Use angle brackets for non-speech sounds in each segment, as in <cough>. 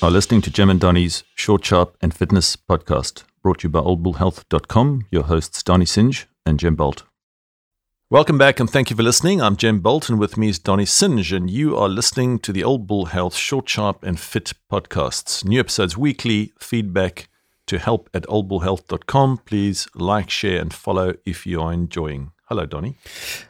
are listening to Jem and Donny's Short, Sharp and Fitness podcast, brought to you by oldbullhealth.com. Your hosts, Donny Singe and Jem Bolt. Welcome back and thank you for listening. I'm Jem Bolt and with me is Donny Singe, and you are listening to the Old Bull Health Short, Sharp and Fit podcasts. New episodes weekly, feedback to help at oldbullhealth.com. Please like, share, and follow if you are enjoying. Hello, Donny.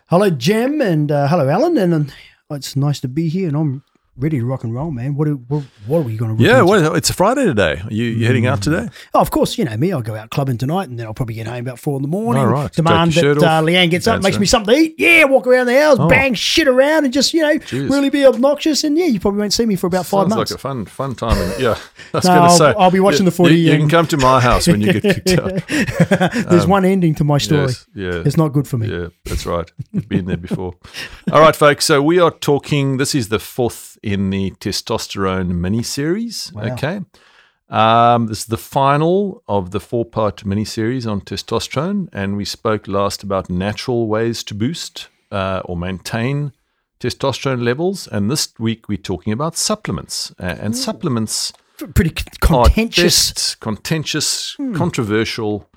Hello, Jem, and uh, hello, Alan. And um, it's nice to be here, and I'm ready to rock and roll, man. What are, what, what are we going to? Yeah, well, it's a Friday today. Are you, you heading out today? Oh, of course, you know me. I'll go out clubbing tonight, and then I'll probably get home about four in the morning. All right. Demand that uh, Leanne gets up, makes me something to eat. Yeah, walk around the house, Oh. bang shit around, and just you know Jeez. really be obnoxious. And yeah, you probably won't see me for about five Sounds months. like a fun, fun time. <laughs> Yeah, I was No, going to I'll- say I'll be watching you- the footy You, you can come to my house when you get <laughs> kicked out. <laughs> There's one ending to my story. Um, Yes, yeah, It's not good for me. yeah, that's right. Been there before. All right, folks. So we are talking. This is the fourth in the testosterone mini series. Wow. Okay. Um, this is the final of the four part mini series on testosterone. And we spoke last about natural ways to boost uh, or maintain testosterone levels. And this week we're talking about supplements. Uh, and supplements Pretty contentious. best contentious, controversial,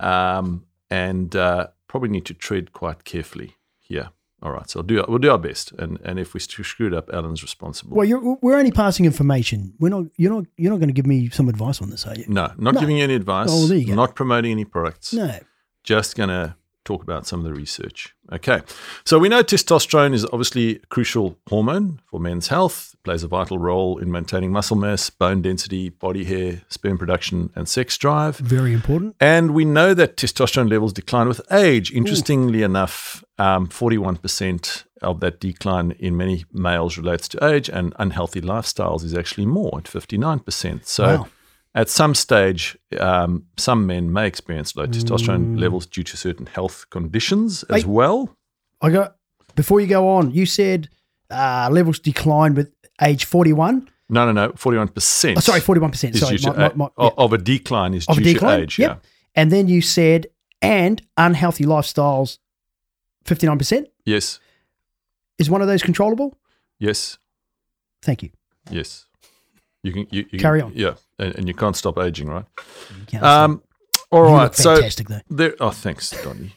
um, and uh, probably need to tread quite carefully here. All right, so I'll do, we'll do our best, and and if we screwed up, Alan's responsible. Well, you're, we're only passing information. We're not. You're not. You're not going to give me some advice on this, are you? no, not No. giving you any advice. Oh, there you go. Not promoting any products. No. Just going to talk about some of the research. Okay, so we know testosterone is obviously a crucial hormone for men's health. It plays a vital role in maintaining muscle mass, bone density, body hair, sperm production, and sex drive. Very important. And we know that testosterone levels decline with age. Interestingly enough, um, 41% of that decline in many males relates to age, and unhealthy lifestyles is actually more at 59%. So, Wow. At some stage, um, some men may experience low Mm. testosterone levels due to certain health conditions as Hey. well. I got before you go on. You said uh, levels decline with age forty-one. No, no, no, 41%. Oh, sorry, forty-one percent. Sorry, my, my, my, o- of a decline is of due decline. to age. Yep. Yeah. And then you said and unhealthy lifestyles. Fifty-nine percent Yes. is one of those controllable. Yes. Thank you. Yes. You can you, you Carry can- on. Yeah, and, and you can't stop aging, right? Um, all. You right. So though. there. Oh, thanks, Donny.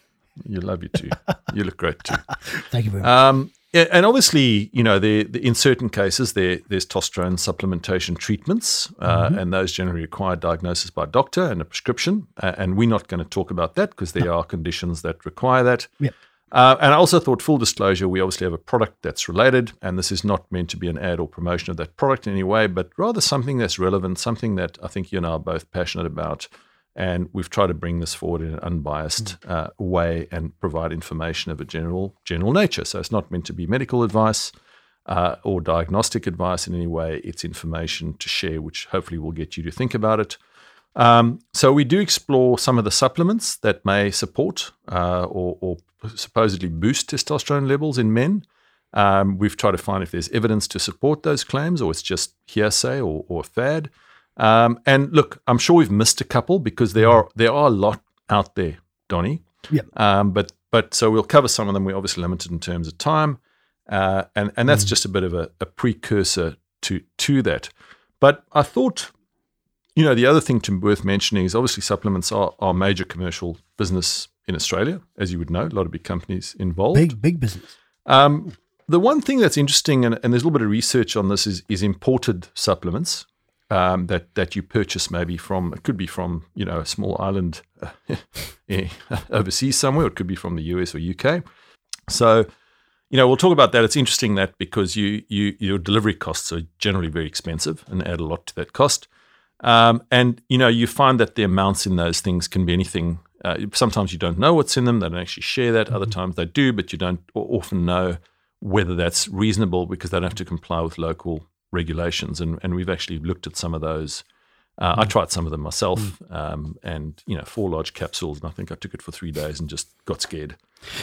You love you too. you look great too. <laughs> Thank you very much. Um, and obviously, you know, there there- in certain cases there there's testosterone supplementation treatments, uh, Mm-hmm. and those generally require diagnosis by a doctor and a prescription. Uh, and we're not going to talk about that because there are conditions that require that. Yep. Uh, and I also thought, full disclosure, we obviously have a product that's related, and this is not meant to be an ad or promotion of that product in any way, but rather something that's relevant, something that I think you and I are both passionate about. And we've tried to bring this forward in an unbiased uh, way and provide information of a general general nature. So it's not meant to be medical advice uh, or diagnostic advice in any way. It's information to share, which hopefully will get you to think about it. Um, so we do explore some of the supplements that may support uh, or, or supposedly boost testosterone levels in men. Um, we've tried to find if there's evidence to support those claims, or it's just hearsay or, or a fad. Um, and look, I'm sure we've missed a couple because there are there are a lot out there, Donny. Yep. Um, but but so we'll cover some of them. We're obviously limited in terms of time, uh, and and that's Mm. just a bit of a, a precursor to to that. But I thought, you know, the other thing to worth mentioning is obviously supplements are, are major commercial business in Australia, as you would know, a lot of big companies involved. Big big business. Um, the one thing that's interesting, and, and there's a little bit of research on this, is, is imported supplements um, that that you purchase maybe from. It could be from you know a small island uh, <laughs> eh, <laughs> overseas somewhere. It could be from the US or UK. So, you know, we'll talk about that. It's interesting that because you you your delivery costs are generally very expensive and add a lot to that cost. Um, and you know, you find that the amounts in those things can be anything. Uh, sometimes you don't know what's in them; they don't actually share that. Other times they do, but you don't often know whether that's reasonable because they don't have to comply with local regulations. And and we've actually looked at some of those. Uh, I tried some of them myself, um, and you know, four large capsules, and I think I took it for three days and just got scared.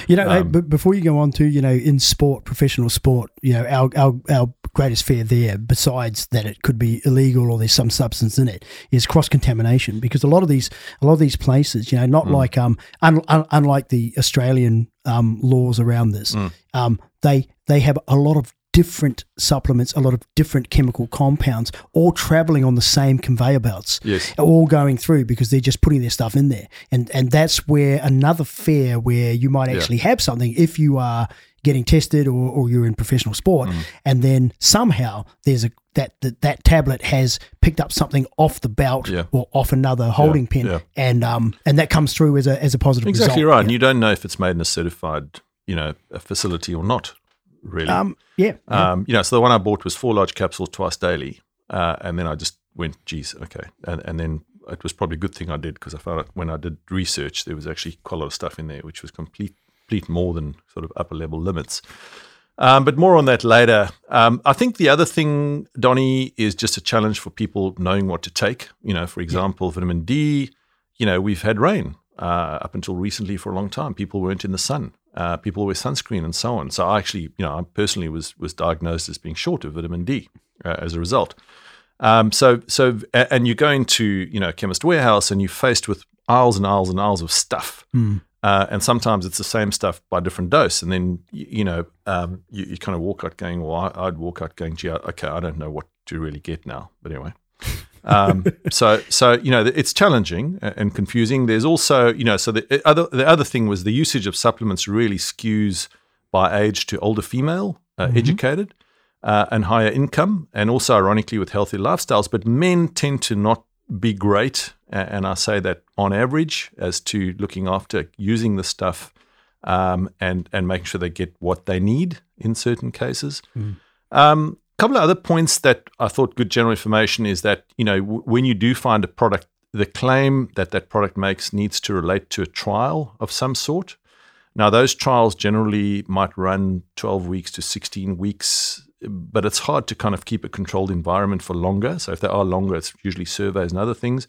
You know, hey, Um, but before you go on to, you know, in sport, professional sport, you know, our, our, our greatest fear there, besides that it could be illegal or there's some substance in it, is cross contamination. Because a lot of these, a lot of these places, you know, not like um, un, un, unlike the Australian um, laws around this, um, they they have a lot of different supplements, a lot of different chemical compounds, all traveling on the same conveyor belts. Yes. All going through because they're just putting their stuff in there. And and that's where another fear where you might Yeah. actually have something if you are getting tested or, or you're in professional sport Mm. and then somehow there's a that, that that tablet has picked up something off the belt Yeah. or off another holding pin yeah. and um and that comes through as a as a positive Exactly result. right. And you don't know if it's made in a certified, you know, a facility or not, really. Um, yeah. yeah. Um, you know, so the one I bought was four large capsules twice daily, uh, and then I just went, geez, okay, and and then it was probably a good thing I did because I found out when I did research there was actually quite a lot of stuff in there which was complete, complete more than sort of upper level limits. Um, but more on that later. Um, I think the other thing, Donnie, is just a challenge for people knowing what to take. You know, for example, vitamin D. You know, we've had rain uh, up until recently for a long time. People weren't in the sun. Uh, people wear sunscreen and so on. So I actually, you know, I personally was was diagnosed as being short of vitamin D uh, as a result. Um, so so and you go into you know a chemist warehouse and you're faced with aisles and aisles and aisles of stuff. Uh, and sometimes it's the same stuff by different dose. And then, you, you know, um, you, you kind of walk out going, well, I, I'd walk out going, gee, okay, I don't know what to really get now. But anyway. um, <laughs> so, so you know, it's challenging and confusing. There's also, you know, so the other the other thing was the usage of supplements really skews by age to older female, uh, educated, uh, and higher income, and also ironically with healthy lifestyles. But men tend to not be great, and I say that on average as to looking after using the stuff um, and and making sure they get what they need in certain cases. Um, a couple of other points that I thought good general information is that you know w- when you do find a product, the claim that that product makes needs to relate to a trial of some sort. Now, those trials generally might run 12 weeks to 16 weeks, but it's hard to kind of keep a controlled environment for longer. So, if they are longer, it's usually surveys and other things.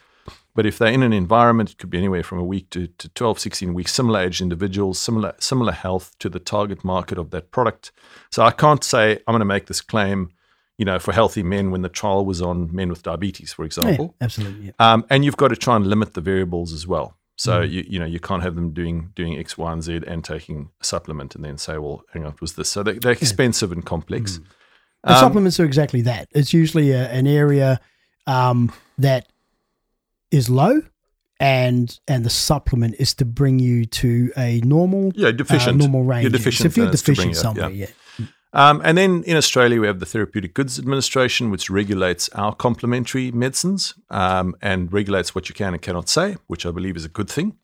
But if they're in an environment, it could be anywhere from a week to, to 12, 16 weeks, similar aged individuals, similar, similar health to the target market of that product. So, I can't say I'm going to make this claim, you know, for healthy men when the trial was on men with diabetes, for yeah, example. absolutely. Yeah. Um, and you've got to try and limit the variables as well. So you you know you can't have them doing doing X, Y, and Z and taking a supplement and then say, well, hang on, it was this. So they, they're expensive and complex. Um, supplements are exactly that. It's usually a, an area um, that is low, and and the supplement is to bring you to a normal, Yeah, uh, deficient. normal range. You're deficient. So if you're then it's to bring deficient somewhere, yeah. yeah. Um, and then in Australia, we have the Therapeutic Goods Administration, which regulates our complementary medicines um, and regulates what you can and cannot say, which I believe is a good thing.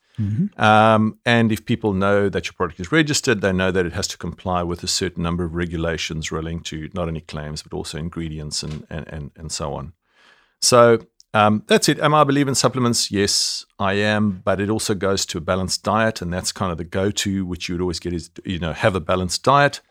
Um, and if people know that your product is registered, they know that it has to comply with a certain number of regulations relating to not only claims but also ingredients and and and, and so on. So um, that's it. Am I a believer in supplements? Yes, I am. But it also goes to a balanced diet, and that's kind of the go-to, which you would always get is you know have a balanced diet.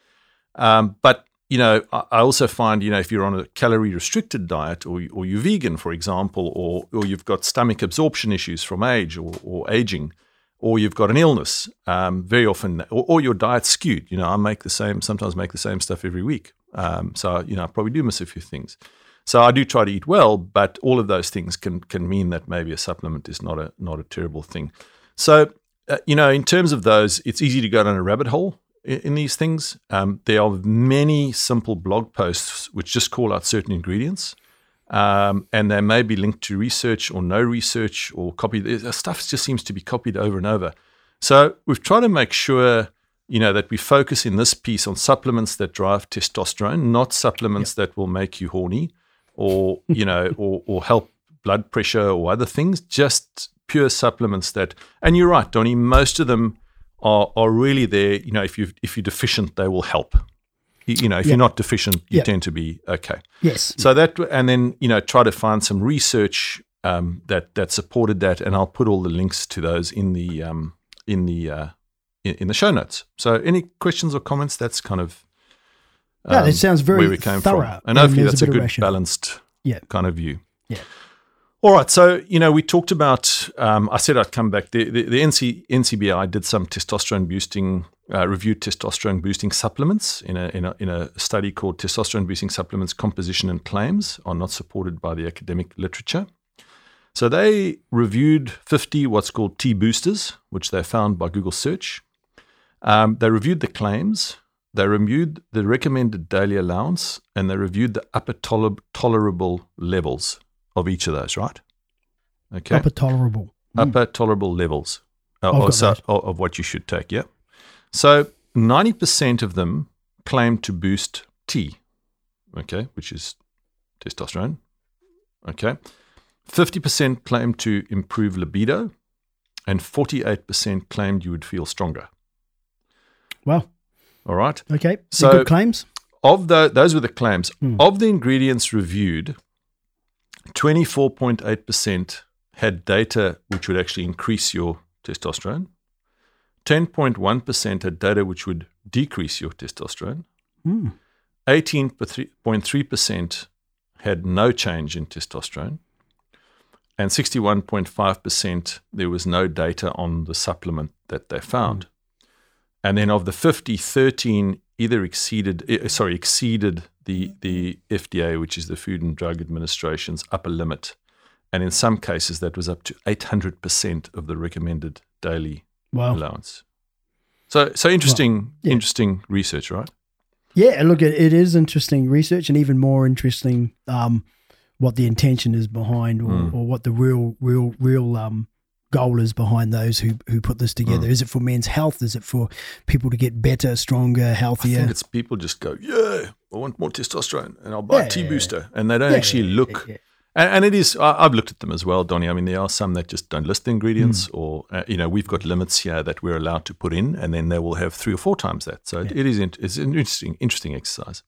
Um, but you know, I also find you know if you're on a calorie restricted diet, or or you're vegan, for example, or or you've got stomach absorption issues from age or, or aging, or you've got an illness, um, very often, or, or your diet's skewed. You know, I make the same, sometimes make the same stuff every week. Um, so you know, I probably do miss a few things. So I do try to eat well, but all of those things can can mean that maybe a supplement is not a not a terrible thing. So uh, you know, in terms of those, it's easy to go down a rabbit hole in, these things. Um, there are many simple blog posts which just call out certain ingredients. Um, and they may be linked to research or no research or copied. the Stuff just seems to be copied over and over. So we've tried to make sure, you know, that we focus in this piece on supplements that drive testosterone, not supplements that will make you horny, or <laughs> you know, or or help blood pressure or other things. Just pure supplements that. And you're right, Donnie. Most of them are are really there. You know, if you if you're deficient, they will help. You, you know, if Yeah. you're not deficient, you Yeah. tend to be okay. Yes. So that, and then you know, try to find some research um, that that supported that, and I'll put all the links to those in the um, in the uh, in, in the show notes. So, any questions or comments? That's kind of um, that sounds very where we came thorough, from, and hopefully that's a, of good balanced Yeah. kind of view. Yeah. All right, so you know we talked about. Um, I said I'd come back. The, the, the NC, NCBI did some testosterone boosting, uh, reviewed testosterone boosting supplements in a, in a in a study called "Testosterone Boosting Supplements Composition and Claims Are Not Supported by the Academic Literature." So they reviewed 50 what's called T boosters, which they found by Google search. Um, they reviewed the claims they reviewed the recommended daily allowance and they reviewed the upper toler- tolerable levels of each of those, right? Okay. Upper tolerable. Mm. Upper tolerable levels uh, of, so- of, what you should take, yeah. So 90% of them claim to boost T, okay, which is testosterone, okay. 50% claim to improve libido, and 48% claimed you would feel stronger. Wow. All right. Okay. So- good claims. Of the, those were the claims. Hmm. Of the ingredients reviewed, 24.8% had data which would actually increase your testosterone. 10.1% had data which would decrease your testosterone. Mm. 18.3% had no change in testosterone. And 61.5% there was no data on the supplement that they found. And then of the 50, 13 either exceeded eh, sorry, exceeded the the FDA, which is the Food and Drug Administration's upper limit. And in some cases that was up to 800% of the recommended daily Wow. allowance. So so interesting yeah. interesting research, right? Yeah, look, it, it is interesting research, and even more interesting um, what the intention is behind, or, Mm. or what the real, real, real um, goal is behind those who who put this together. Mm. Is it for men's health? Is it for people to get better, stronger, I healthier? think it's people just go, yeah, I want more testosterone, and I'll buy Yeah, a T booster, and they don't Yeah, actually look. yeah. And, and it is. I, I've looked at them as well, Donny. I mean, there are some that just don't list the ingredients, Hmm. or uh, you know, we've got limits here that we're allowed to put in, and then they will have three or four times that. So it, it is. It's an interesting, interesting exercise.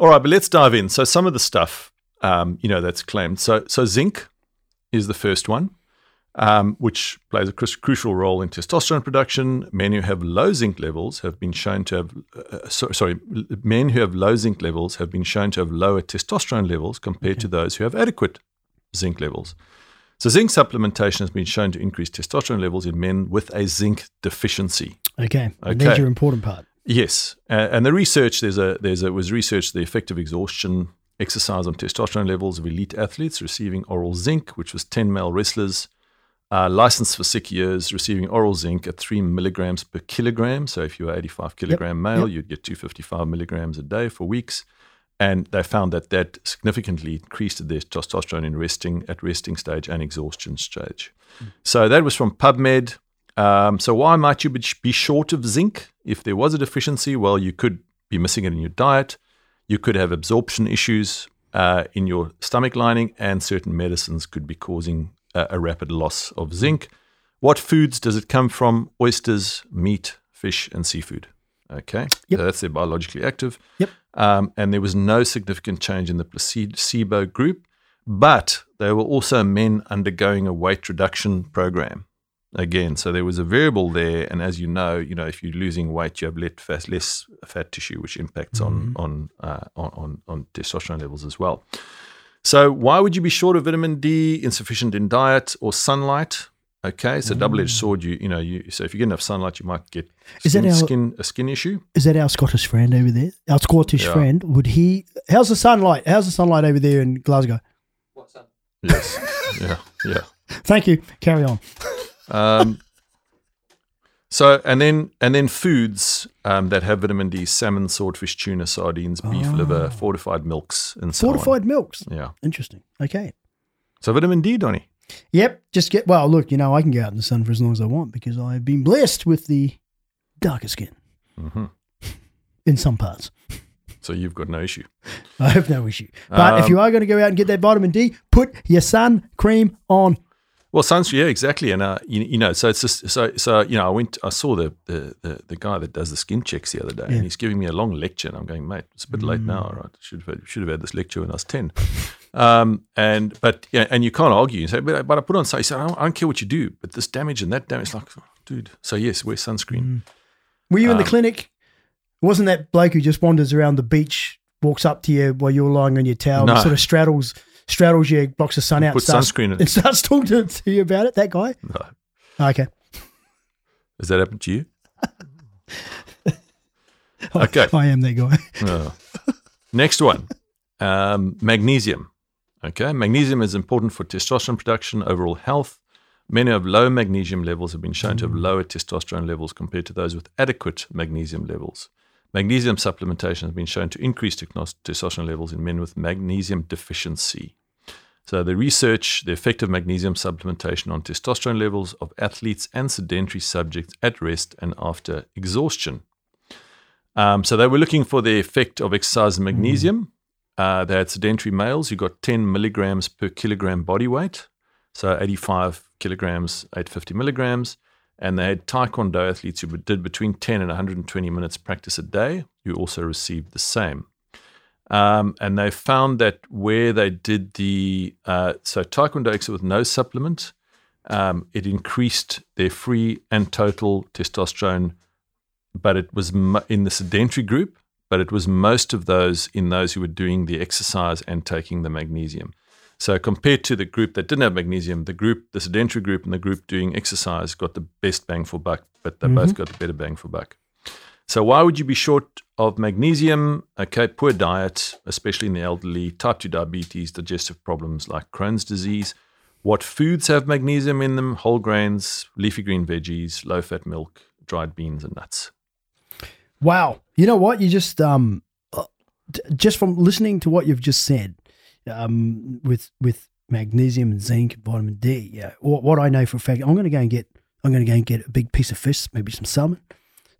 All right, but let's dive in. So some of the stuff, um, you know, that's claimed. So so zinc is the first one. Um, which plays a cru- crucial role in testosterone production. Men who have low zinc levels have been shown to have, uh, so, sorry, men who have low zinc levels have been shown to have lower testosterone levels compared to those who have adequate zinc levels. So, zinc supplementation has been shown to increase testosterone levels in men with a zinc deficiency. Okay, Okay. there's your important part. Yes, uh, and the research there's a there's a was research the effective exhaustion exercise on testosterone levels of elite athletes receiving oral zinc, which was 10 male wrestlers, uh, licensed for six years, receiving oral zinc at three milligrams per kilogram. So if you were 85 kilogram male, yep. you'd get 255 milligrams a day for weeks. And they found that that significantly increased their testosterone in resting at resting stage and exhaustion stage. So that was from PubMed. Um, so why might you be be short of zinc if there was a deficiency? Well, you could be missing it in your diet. You could have absorption issues uh, in your stomach lining, and certain medicines could be causing a, rapid loss of zinc. What foods does it come from? Oysters, meat, fish, and seafood. Okay, Yep. so that's they're biologically active. Yep. Um, and there was no significant change in the placebo group, but there were also men undergoing a weight reduction program. Again, so there was a variable there, and as you know, you know if you're losing weight, you have less fat, less fat tissue, which impacts on on, uh, on on on testosterone levels as well. So, why would you be short of vitamin D, insufficient in diet or sunlight? Okay, so double-edged sword. You you know you so if you get enough sunlight, you might get Is that our- skin a skin issue. Is that our Scottish friend over there? Our Scottish Yeah. friend? Would he? How's the sunlight? How's the sunlight over there in Glasgow? Yes, <laughs> yeah, yeah. Thank you. Carry on. Um, so and then and then foods um, that have vitamin D: salmon, swordfish, tuna, sardines, beef liver, fortified milks, and so on. Fortified milks. Yeah. Interesting. Okay. So vitamin D, Donny. Yep. Just get well. Look, you know, I can go out in the sun for as long as I want because I've been blessed with the darker skin hmm <laughs> in some parts. So you've got no issue. I have no issue. But if Um, you are going to go out and get that vitamin D, put your sun cream on. Well, sunscreen, yeah, exactly. And uh, you, you know, so it's just so so. You know, I went, I saw the the the, the guy that does the skin checks the other day, Yeah. and he's giving me a long lecture, and I'm going, mate, it's a bit late now, Mm. right? Should have had, should have had this lecture when I was ten. um, and but yeah, and you can't argue. You say, but, I- but I put on. So he said, I don't, I don't care what you do, but this damage and that damage, like, dude. So yes, wear sunscreen. Mm. Were you in the Um, clinic? Wasn't that bloke who just wanders around the beach, walks up to you while you're lying on your towel, No. and sort of straddles straddles your blocks the sun out, Put starts, sunscreen in. <laughs> and starts talking to, to you about it? That guy? No. Okay. <laughs> Has that happened to you? <laughs> Okay. I am that guy. Oh. Next one, um, magnesium. Okay, magnesium is important for testosterone production, overall health. Many of low magnesium levels have been shown to have lower testosterone levels compared to those with adequate magnesium levels. Magnesium supplementation has been shown to increase testosterone levels in men with magnesium deficiency. So, the research, the effect of magnesium supplementation on testosterone levels of athletes and sedentary subjects at rest and after exhaustion. Um, so, they were looking for the effect of exercise and magnesium. Uh, they had sedentary males who got 10 milligrams per kilogram body weight, so 85 kilograms, 850 milligrams. And they had taekwondo athletes who did between 10 and 120 minutes practice a day, who also received the same. Um, and they found that where they did the uh, so taekwondo exercise with no supplement, um, it increased their free and total testosterone, but it was in the sedentary group. But it was most of those in those who were doing the exercise and taking the magnesium. So compared to the group that didn't have magnesium, the group, the sedentary group, and the group doing exercise got the best bang for buck, but they mm-hmm. both got the better bang for buck. So why would you be short of magnesium? Okay, poor diet, especially in the elderly, type 2 diabetes, digestive problems like Crohn's disease. What foods have magnesium in them? Whole grains, leafy green veggies, low fat milk, dried beans and nuts. Wow. You know what? You just um uh, just from listening to what you've just said, um with with magnesium and zinc and vitamin D, yeah. What, what I know for a fact, I'm going to go and get I'm going to go and get a big piece of fish, maybe some salmon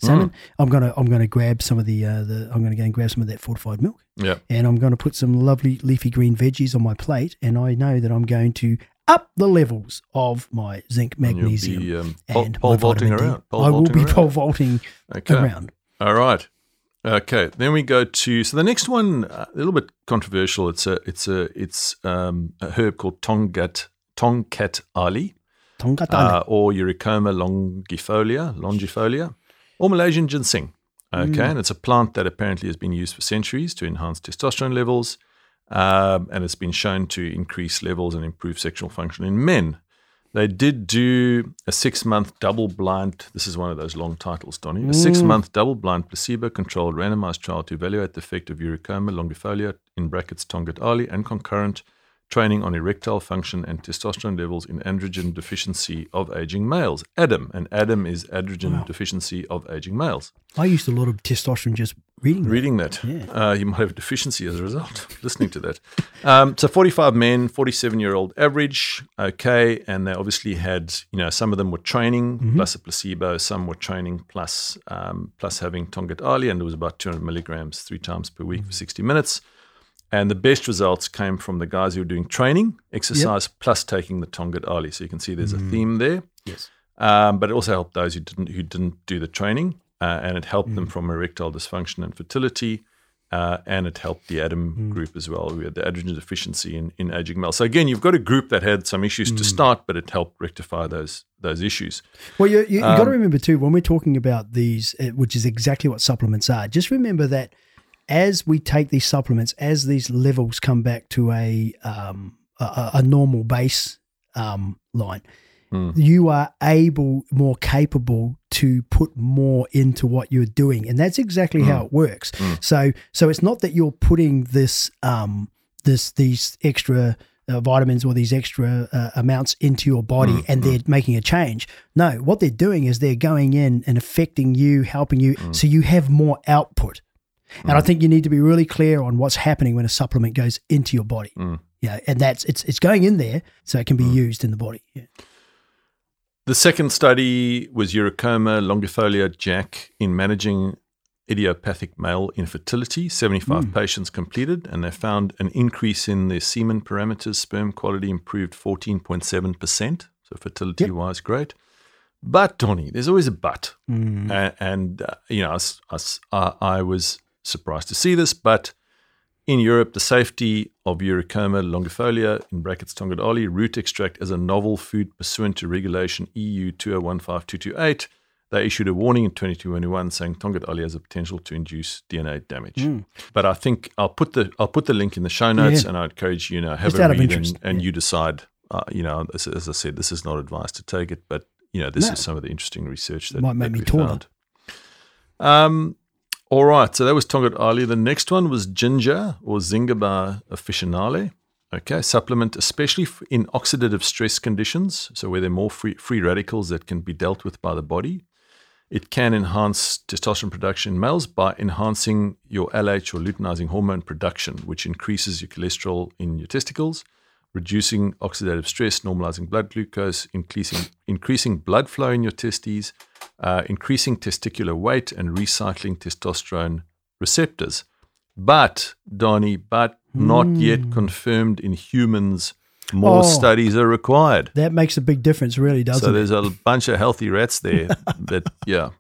salmon. Mm. I'm gonna I'm gonna grab some of the uh, the I'm gonna go and grab some of that fortified milk. Yeah. And I'm gonna put some lovely leafy green veggies on my plate, and I know that I'm going to up the levels of my zinc, magnesium, be, um, and pole, pole vaulting around. Pole I will be around. pole vaulting okay. around. All right. Okay, then we go to so the next one uh, a little bit controversial. It's a it's a it's um, a herb called Tongkat Tongkat Ali, Tongkat Ali, uh, or Eurycoma longifolia longifolia or Malaysian ginseng. Okay, mm. and it's a plant that apparently has been used for centuries to enhance testosterone levels, um, and it's been shown to increase levels and improve sexual function in men. They did do a six month double blind, this is one of those long titles, Donny, a mm. six month double blind placebo controlled randomized trial to evaluate the effect of Eurycoma longifolia in brackets Tongkat Ali and concurrent training on erectile function and testosterone levels in androgen deficiency of aging males. ADAM, and ADAM is androgen wow. deficiency of aging males. I used a lot of testosterone just reading that. Reading that. Yeah. Uh, you might have a deficiency as a result, <laughs> listening to that. Um, so 45 men, 47 year old average, okay, and they obviously had, you know, some of them were training mm-hmm. plus a placebo, some were training plus, um, plus having Tongkat Ali, and it was about 200 milligrams three times per week mm-hmm. for 60 minutes. And the best results came from the guys who were doing training, exercise, yep. plus taking the Tongkat Ali. So you can see there's mm. a theme there. Yes. Um, but it also helped those who didn't who didn't do the training, uh, and it helped mm. them from erectile dysfunction and fertility, uh, and it helped the ADAM mm. group as well. We had the androgen deficiency in, in aging males. So again, you've got a group that had some issues to mm. start, but it helped rectify those those issues. Well, you, you, you um, got to remember too when we're talking about these, uh, which is exactly what supplements are. Just remember that as we take these supplements, as these levels come back to a um, a, a, normal base um, line, mm. you are able, more capable to put more into what you're doing, and that's exactly mm. how it works. Mm. So, so it's not that you're putting this um, this these extra. Uh, vitamins or these extra uh, amounts into your body mm, and they're mm. making a change. No, what they're doing is they're going in and affecting you, helping you, mm. so you have more output. And mm. I think you need to be really clear on what's happening when a supplement goes into your body. Mm. Yeah, and that's it's it's going in there so it can be mm. used in the body. Yeah. The second study was Eurycoma longifolia Jack in managing idiopathic male infertility. 75 mm. patients completed, and they found an increase in their semen parameters. Sperm quality improved 14.7%. So, fertility yep. wise, great. But, Tony, there's always a but. Mm. And, and uh, you know, I, I, I was surprised to see this, but in Europe, the safety of Eurycoma longifolia, in brackets Tongkat Ali, root extract as a novel food pursuant to regulation EU 2015228, they issued a warning in 2021 saying Tongkat Ali has a potential to induce DNA damage. Mm. But I think I'll put the I'll put the link in the show notes, yeah. and I encourage you, know have Just a read and, and yeah. you decide. Uh, you know, as, as, I said, this is not advice to take it, but you know, this no. is some of the interesting research that might make that me. Um, all right, so that was Tongkat Ali. The next one was ginger or Zingiber officinale. Okay, supplement, especially in oxidative stress conditions, so where there are more free, free radicals that can be dealt with by the body. it can enhance testosterone production in males by enhancing your LH or luteinizing hormone production, which increases your cholesterol in your testicles, reducing oxidative stress, normalizing blood glucose, increasing, increasing blood flow in your testes, uh, increasing testicular weight, and recycling testosterone receptors. But, Donnie, but not yet confirmed in humans. More Oh. studies are required. That makes a big difference, really, doesn't it? So it? there's a bunch of healthy rats there <laughs> that, yeah.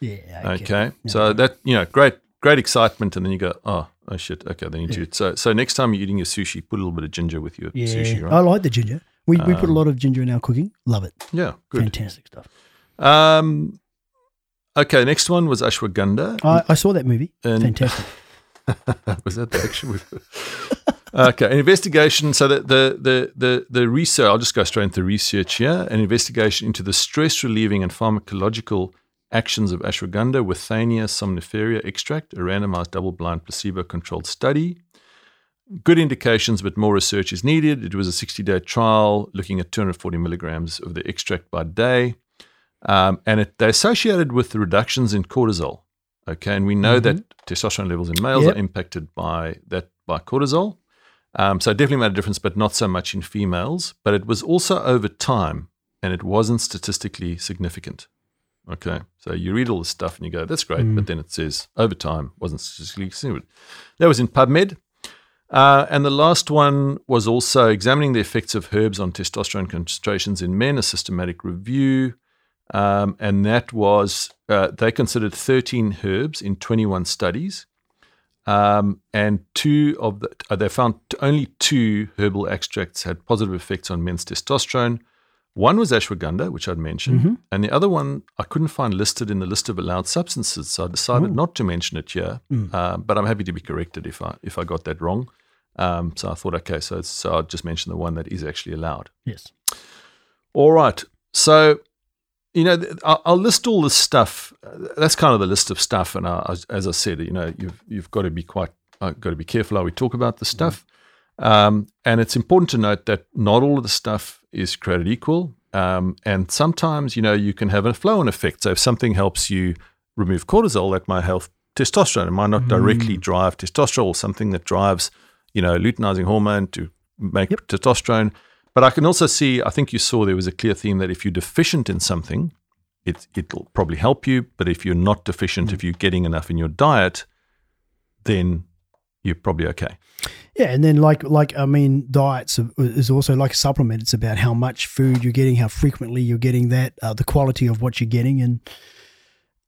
Yeah. Okay. So that, you know, great, great excitement. And then you go, oh, oh shit. Okay. Then you do it. So, so next time you're eating your sushi, put a little bit of ginger with your Yeah. sushi, right? I like the ginger. We, we put a Um, lot of ginger in our cooking. Love it. yeah. Good. Fantastic stuff. Um, okay. Next one was ashwagandha. I, I saw that movie. And- Fantastic. <laughs> <laughs> was that the action with? okay, an investigation. So the, the the the the research. I'll just go straight into the research here. An investigation into the stress relieving and pharmacological actions of ashwagandha withania somnifera extract, a randomized double-blind placebo-controlled study. Good indications, but more research is needed. It was a 60-day trial looking at 240 milligrams of the extract by day, um, and it, they associated with the reductions in cortisol. Okay, and we know that testosterone levels in males Yep. are impacted by that by cortisol. Um, so it definitely made a difference, but not so much in females. But it was also over time, and it wasn't statistically significant. Okay, so you read all this stuff and you go, "That's great," but then it says over time wasn't statistically significant. That was in PubMed. Uh, and the last one was also examining the effects of herbs on testosterone concentrations in men, a systematic review. Um, and that was, uh, they considered 13 herbs in 21 studies. Um, and two of the, uh, they found only two herbal extracts had positive effects on men's testosterone. One was ashwagandha, which I'd mentioned, and the other one I couldn't find listed in the list of allowed substances, so I decided not to mention it here. Uh, but I'm happy to be corrected if I if I got that wrong. Um, so I thought, okay, so it's, so I'll just mention the one that is actually allowed. Yes. All right. So, you know, I'll, list all this stuff. That's kind of the list of stuff. And I, as- as I said, you know, you've you've got to be quite uh, got to be careful how we talk about the stuff. Um, and it's important to note that not all of the stuff is created equal. Um, and sometimes, you know, you can have a flow-on effect. So if something helps you remove cortisol, that might help testosterone. It might not directly drive testosterone or something that drives, you know, luteinizing hormone to make testosterone. But I can also see, I think you saw there was a clear theme that if you're deficient in something, it, it'll probably help you. But if you're not deficient, if you're getting enough in your diet, then you're probably okay. Yeah, and then like like I mean, diets is also like a supplement. It's about how much food you're getting, how frequently you're getting that, uh, the quality of what you're getting, and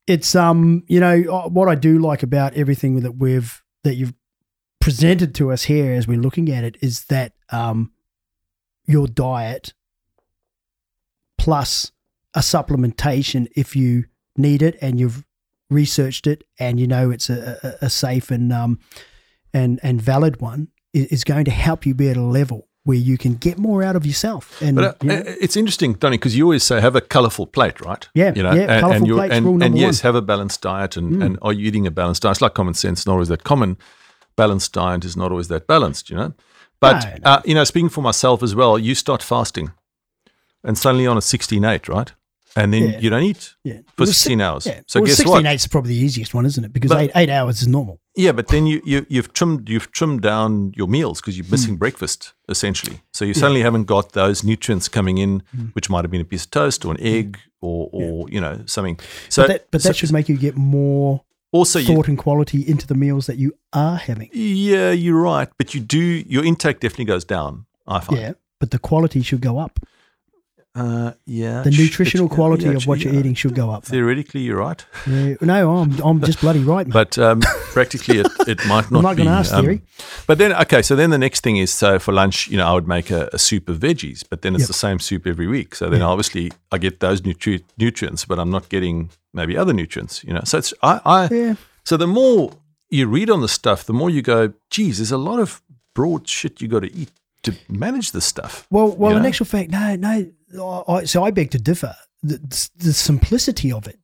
it's um you know uh, what I do like about everything that we've that you've presented to us here as we're looking at it is that um your diet plus a supplementation if you need it and you've researched it and you know it's a, a, a safe and um and and valid one is going to help you be at a level where you can get more out of yourself. And But uh, you know, uh, it's interesting, Donny, because you always say have a colourful plate, right? Yeah, you know, yeah, and, and, plate's and, and yes, one. have a balanced diet, and, and are you eating a balanced diet? It's like common sense, not always that common. Balanced diet is not always that balanced, you know. But No, no. Uh, you know, speaking for myself as well, you start fasting, and suddenly on a sixteen eight, right? And then Yeah. you don't eat yeah, for Well, si- sixteen hours. Yeah. So well, guess 16 what? is probably the easiest one, isn't it? Because But- eight, eight hours is normal. Yeah, but then you, you you've trimmed you've trimmed down your meals because you're Hmm. missing breakfast essentially. So you suddenly haven't got those nutrients coming in, Hmm. which might have been a piece of toast or an egg or or you know something. So but that, but so- that should make you get more also you, thought and quality into the meals that you are having. yeah, you're right, but you do your intake definitely goes down. I find. Yeah. But the quality should go up. Uh, yeah. The nutritional it sh- quality yeah, of what you're yeah. eating should go up. Theoretically, you're right, Yeah. No, I'm, I'm just bloody right, mate. but um, practically it, it might not. I'm not going to ask um, theory. But then, okay, so then the next thing is so for lunch, you know, I would make a, a soup of veggies, but then it's Yep. the same soup every week. So then obviously I get those nutri- nutrients, but I'm not getting maybe other nutrients, you know. So it's, I, I, Yeah. so the more you read on the stuff, the more you go, geez, there's a lot of broad shit you got to eat to manage this stuff. Well, well, you in actual fact, no, no. I, I- so I beg to differ. The, the simplicity of it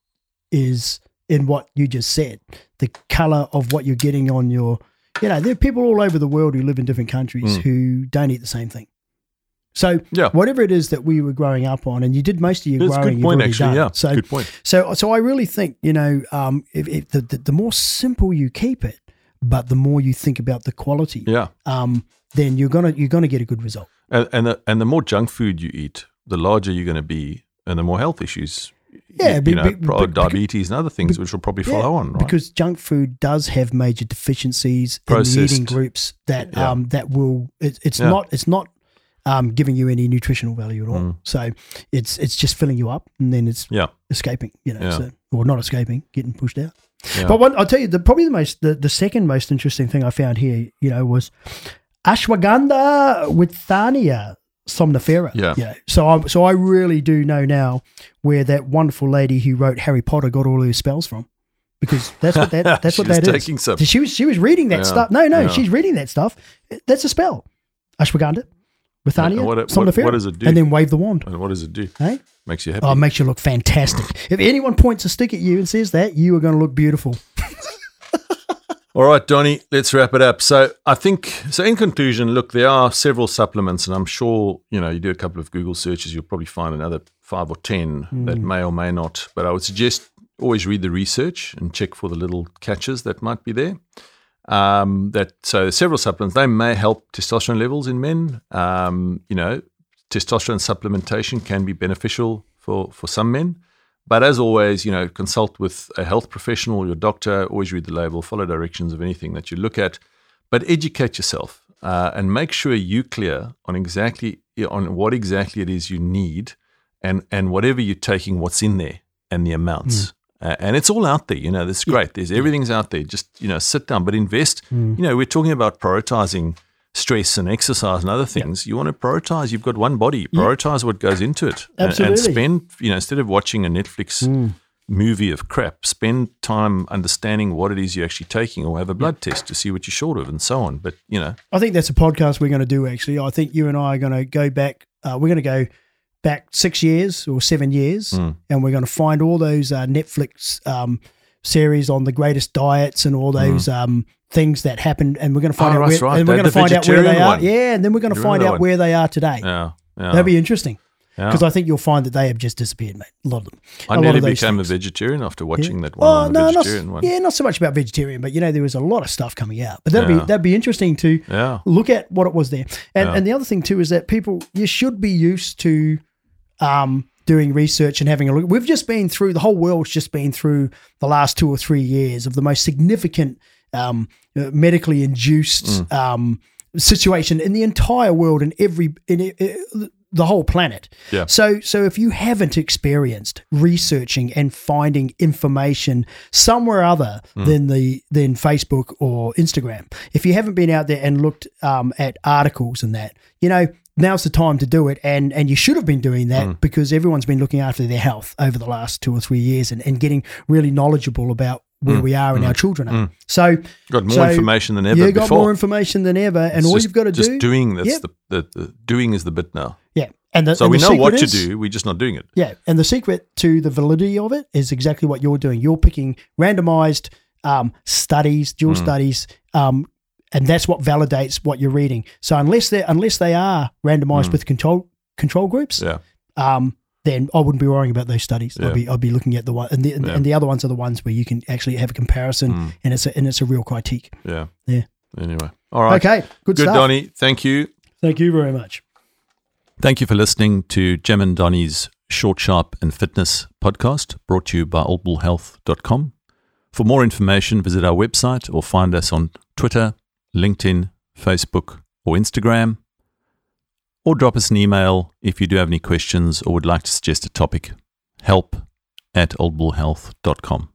is in what you just said. The color of what you're getting on your, you know, there are people all over the world who live in different countries Mm. who don't eat the same thing. So Yeah. whatever it is that we were growing up on, and you did most of your That's a growing, good you've point, actually. done. Yeah, So good point. so so I really think you know um, if, if the, the the more simple you keep it, but the more you think about the quality, Yeah, um, then you're gonna you're gonna get a good result. and and the, and the more junk food you eat, the larger you're going to be, and the more health issues. Yeah, you, be- you know, be- diabetes and other things, which will probably follow on, right? Because junk food does have major deficiencies in the eating groups that Yeah. um, that will it, it's Yeah. not it's not um, giving you any nutritional value at all. Mm. So it's it's just filling you up and then it's yeah, escaping, you know, Yeah. so, or not escaping, getting pushed out. yeah. But one, I'll tell you, the probably the most the, the second most interesting thing I found here, you know, was ashwagandha withania somnifera. Yeah. You know, so I so I really do know now where that wonderful lady who wrote Harry Potter got all her spells from. Because that's what that <laughs> that's what that is. some- She was she was reading that Yeah, stuff. No, no, yeah. she's reading that stuff. That's a spell. Ashwagandha with Yeah, thania what what- somnifera. what does it do? And then wave the wand. and what does it do? Hey? Makes you happy. Oh, it makes you look fantastic. If anyone points a stick at you and says that, you are going to look beautiful. All right, Donnie, let's wrap it up. So I think so in conclusion, look, there are several supplements, and I'm sure, you know, you do a couple of Google searches, you'll probably find another five or ten that may or may not. But I would suggest always read the research and check for the little catches that might be there. Um, that so several supplements they may help testosterone levels in men. Um, you know, testosterone supplementation can be beneficial for for some men. But as always, you know, consult with a health professional, your doctor. Always read the label, follow directions of anything that you look at, but educate yourself uh, and make sure you're clear on exactly on what exactly it is you need, and and whatever you're taking, what's in there and the amounts. Uh, and it's all out there, you know. This is great. There's everything's out there. Just you know, sit down, but invest. You know, we're talking about prioritizing stress and exercise and other things. You want to prioritize. You've got one body. Prioritize what goes into it, and- and, spend. You know, instead of watching a Netflix movie of crap, spend time understanding what it is you're actually taking, or have a blood test to see what you're short of, and so on. But you know, I think that's a podcast we're going to do. Actually, I think you and I are going to go back. Uh, we're going to go back six years or seven years, Mm. and we're going to find all those uh, Netflix um, series on the greatest diets and all those um, things that happened, and we're going to find Mm. Oh, out where, right. and we're going to find out where they vegetarian are. Yeah, and then we're going to find out one? where they are today. yeah, yeah. That'd be interesting yeah. because I think you'll find that they have just disappeared, mate. A lot of them. I a nearly became things. a vegetarian after watching that one Oh on the no, not, one. yeah, not so much about vegetarian, but you know there was a lot of stuff coming out. But that'd Yeah. be that'd be interesting to Yeah. look at what it was there. And Yeah. and the other thing too is that people you should be used to um, doing research and having a look. We've just been through the whole world's just been through the last two or three years of the most significant um, uh, medically induced Mm. um, situation in the entire world and every in, uh, the whole planet. Yeah. So so if you haven't experienced researching and finding information somewhere other Hmm. than the than Facebook or Instagram, if you haven't been out there and looked um, at articles and that, you know, now's the time to do it and and you should have been doing that Hmm. because everyone's been looking after their health over the last two or three years and, and getting really knowledgeable about where we are and our children are. So Hmm. Got more so information than ever you got before. more information than ever, and It's all just- you've got to just do, doing that's Yep. the, the, the doing is the bit now. yeah. And the, So and we know what to do. We're just not doing it. Yeah, and the secret to the validity of it is exactly what you're doing. You're picking randomized um, studies, dual Hmm. studies, um, and that's what validates what you're reading. So unless they unless they are randomized with control control groups. Yeah. um, then I wouldn't be worrying about those studies. Yeah. I'd be I'd be looking at the one and the, and, Yeah. and the other ones are the ones where you can actually have a comparison Mm. and it's a, and it's a real critique. Yeah. Yeah. Anyway. All right. Okay, good, Good, stuff. Donnie. Thank you. Thank you very much. Thank you for listening to Jem and Donnie's Short, Sharp and Fitness podcast brought to you by oldbullhealth.com. For more information, visit our website or find us on Twitter, LinkedIn, Facebook, or Instagram. Or drop us an email if you do have any questions or would like to suggest a topic. Help at oldbullhealth.com.